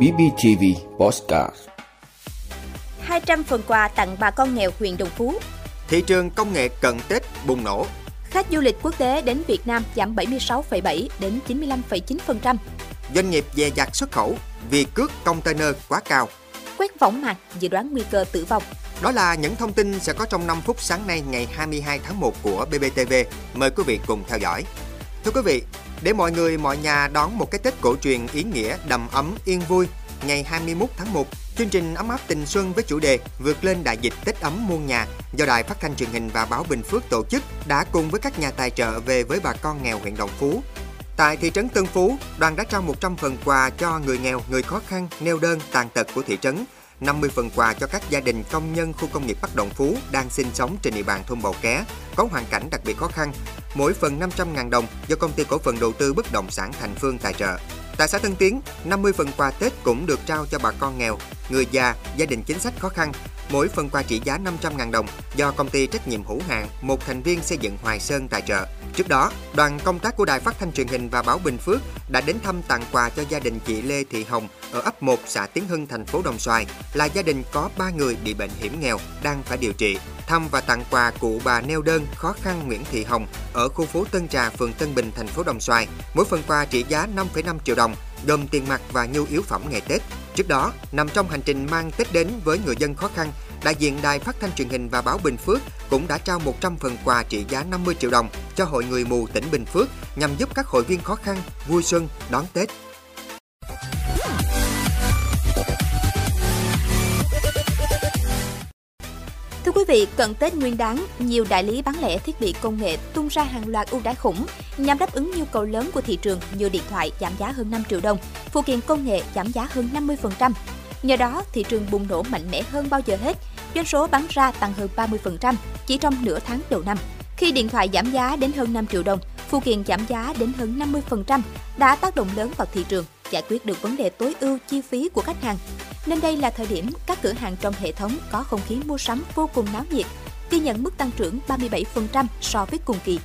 BBTV Postcard 200 phần quà tặng bà con nghèo huyện Đồng Phú. Thị trường công nghệ cận Tết bùng nổ. Khách du lịch quốc tế đến Việt Nam giảm 76,7 đến 95,9%. Doanh nghiệp dè dặt xuất khẩu vì cước container quá cao. Quét võng mạc dự đoán nguy cơ tử vong. Đó là những thông tin sẽ có trong 5 phút sáng nay ngày 22 tháng 1 của BBTV. Mời quý vị cùng theo dõi. Thưa quý vị, để mọi người mọi nhà đón một cái Tết cổ truyền ý nghĩa đầm ấm yên vui, ngày 21 tháng 1, chương trình ấm áp tình xuân với chủ đề vượt lên đại dịch Tết ấm muôn nhà do Đài Phát thanh truyền hình và báo Bình Phước tổ chức đã cùng với các nhà tài trợ về với bà con nghèo huyện Đồng Phú. Tại thị trấn Tân Phú, đoàn đã trao 100 phần quà cho người nghèo, người khó khăn, neo đơn, tàn tật của thị trấn 50 phần quà cho các gia đình công nhân khu công nghiệp Bắc Đồng Phú đang sinh sống trên địa bàn thôn Bầu Ké có hoàn cảnh đặc biệt khó khăn. Mỗi phần 500.000 đồng do công ty cổ phần đầu tư bất động sản Thành Phương tài trợ. Tại xã Tân Tiến, 50 phần quà Tết cũng được trao cho bà con nghèo, người già, gia đình chính sách khó khăn. Mỗi phần quà trị giá 500.000 đồng do công ty trách nhiệm hữu hạn một thành viên xây dựng Hoài Sơn tài trợ. Trước đó, đoàn công tác của Đài Phát thanh truyền hình và báo Bình Phước đã đến thăm tặng quà cho gia đình chị Lê Thị Hồng ở ấp 1 xã Tiến Hưng thành phố Đồng Xoài là gia đình có 3 người bị bệnh hiểm nghèo đang phải điều trị. Thăm và tặng quà cụ bà neo đơn khó khăn Nguyễn Thị Hồng ở khu phố Tân Trà, phường Tân Bình, thành phố Đồng Xoài. Mỗi phần quà trị giá 5,5 triệu đồng, gồm tiền mặt và nhu yếu phẩm ngày Tết. Trước đó, nằm trong hành trình mang Tết đến với người dân khó khăn, đại diện Đài Phát thanh truyền hình và báo Bình Phước cũng đã trao 100 phần quà trị giá 50 triệu đồng cho Hội Người mù tỉnh Bình Phước nhằm giúp các hội viên khó khăn vui xuân đón Tết. Vị, cận Tết Nguyên đán, nhiều đại lý bán lẻ thiết bị công nghệ tung ra hàng loạt ưu đãi khủng nhằm đáp ứng nhu cầu lớn của thị trường như điện thoại giảm giá hơn 5 triệu đồng, phụ kiện công nghệ giảm giá hơn 50%. Nhờ đó, thị trường bùng nổ mạnh mẽ hơn bao giờ hết, doanh số bán ra tăng hơn 30% chỉ trong nửa tháng đầu năm. Khi điện thoại giảm giá đến hơn 5 triệu đồng, phụ kiện giảm giá đến hơn 50% đã tác động lớn vào thị trường, giải quyết được vấn đề tối ưu chi phí của khách hàng. Nên đây là thời điểm các cửa hàng trong hệ thống có không khí mua sắm vô cùng náo nhiệt, ghi nhận mức tăng trưởng 37% so với cùng kỳ.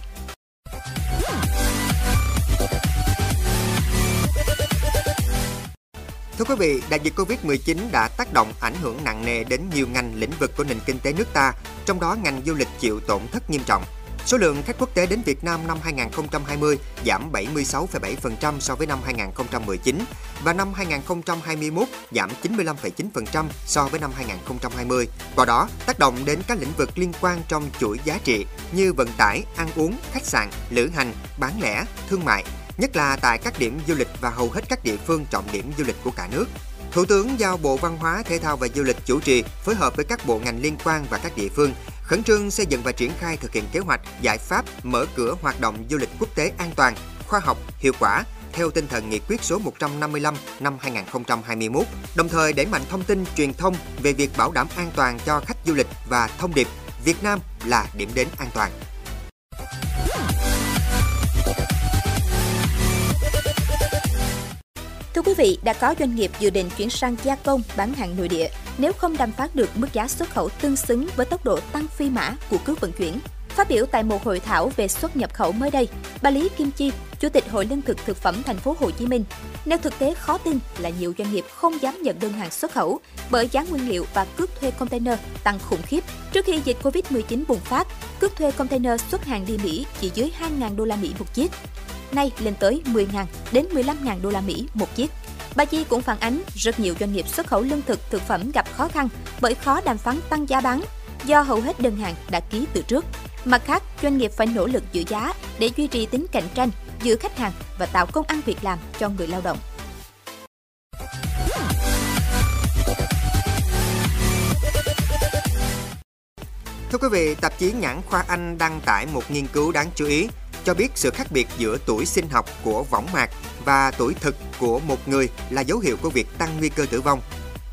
Thưa quý vị, đại dịch Covid-19 đã tác động ảnh hưởng nặng nề đến nhiều ngành lĩnh vực của nền kinh tế nước ta, trong đó ngành du lịch chịu tổn thất nghiêm trọng. Số lượng khách quốc tế đến Việt Nam năm 2020 giảm 76,7% so với năm 2019 và năm 2021 giảm 95,9% so với năm 2020. Qua đó, tác động đến các lĩnh vực liên quan trong chuỗi giá trị như vận tải, ăn uống, khách sạn, lữ hành, bán lẻ, thương mại, nhất là tại các điểm du lịch và hầu hết các địa phương trọng điểm du lịch của cả nước. Thủ tướng giao Bộ Văn hóa, Thể thao và Du lịch chủ trì phối hợp với các bộ ngành liên quan và các địa phương khẩn trương xây dựng và triển khai thực hiện kế hoạch, giải pháp mở cửa hoạt động du lịch quốc tế an toàn, khoa học, hiệu quả theo tinh thần nghị quyết số 155 năm 2021, đồng thời đẩy mạnh thông tin truyền thông về việc bảo đảm an toàn cho khách du lịch và thông điệp Việt Nam là điểm đến an toàn. Thưa quý vị, đã có doanh nghiệp dự định chuyển sang gia công bán hàng nội địa nếu không đàm phán được mức giá xuất khẩu tương xứng với tốc độ tăng phi mã của cước vận chuyển. Phát biểu tại một hội thảo về xuất nhập khẩu mới đây, bà Lý Kim Chi, Chủ tịch Hội Lương thực thực phẩm thành phố Hồ Chí Minh, nêu thực tế khó tin là nhiều doanh nghiệp không dám nhận đơn hàng xuất khẩu bởi giá nguyên liệu và cước thuê container tăng khủng khiếp. Trước khi dịch Covid-19 bùng phát, cước thuê container xuất hàng đi Mỹ chỉ dưới 2.000 đô la Mỹ một chiếc nay lên tới 10.000 đến 15.000 đô la Mỹ một chiếc. Bà Chi cũng phản ánh rất nhiều doanh nghiệp xuất khẩu lương thực thực phẩm gặp khó khăn bởi khó đàm phán tăng giá bán do hầu hết đơn hàng đã ký từ trước. Mặt khác, doanh nghiệp phải nỗ lực giữ giá để duy trì tính cạnh tranh giữa khách hàng và tạo công ăn việc làm cho người lao động. Thưa quý vị, tạp chí Nhãn Khoa Anh đăng tải một nghiên cứu đáng chú ý cho biết sự khác biệt giữa tuổi sinh học của võng mạc và tuổi thực của một người là dấu hiệu của việc tăng nguy cơ tử vong.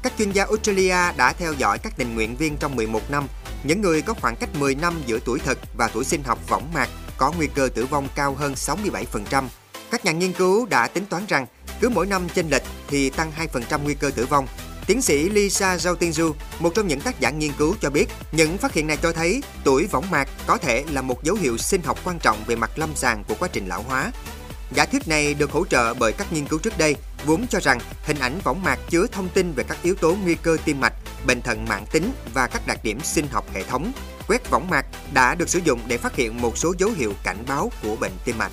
Các chuyên gia Australia đã theo dõi các tình nguyện viên trong 11 năm. Những người có khoảng cách 10 năm giữa tuổi thực và tuổi sinh học võng mạc có nguy cơ tử vong cao hơn 67%. Các nhà nghiên cứu đã tính toán rằng cứ mỗi năm chênh lệch thì tăng 2% nguy cơ tử vong Tiến sĩ Lisa Zhao một trong những tác giả nghiên cứu cho biết, những phát hiện này cho thấy tuổi võng mạc có thể là một dấu hiệu sinh học quan trọng về mặt lâm sàng của quá trình lão hóa. Giả thuyết này được hỗ trợ bởi các nghiên cứu trước đây, vốn cho rằng hình ảnh võng mạc chứa thông tin về các yếu tố nguy cơ tim mạch, bệnh thận mãn tính và các đặc điểm sinh học hệ thống. Quét võng mạc đã được sử dụng để phát hiện một số dấu hiệu cảnh báo của bệnh tim mạch.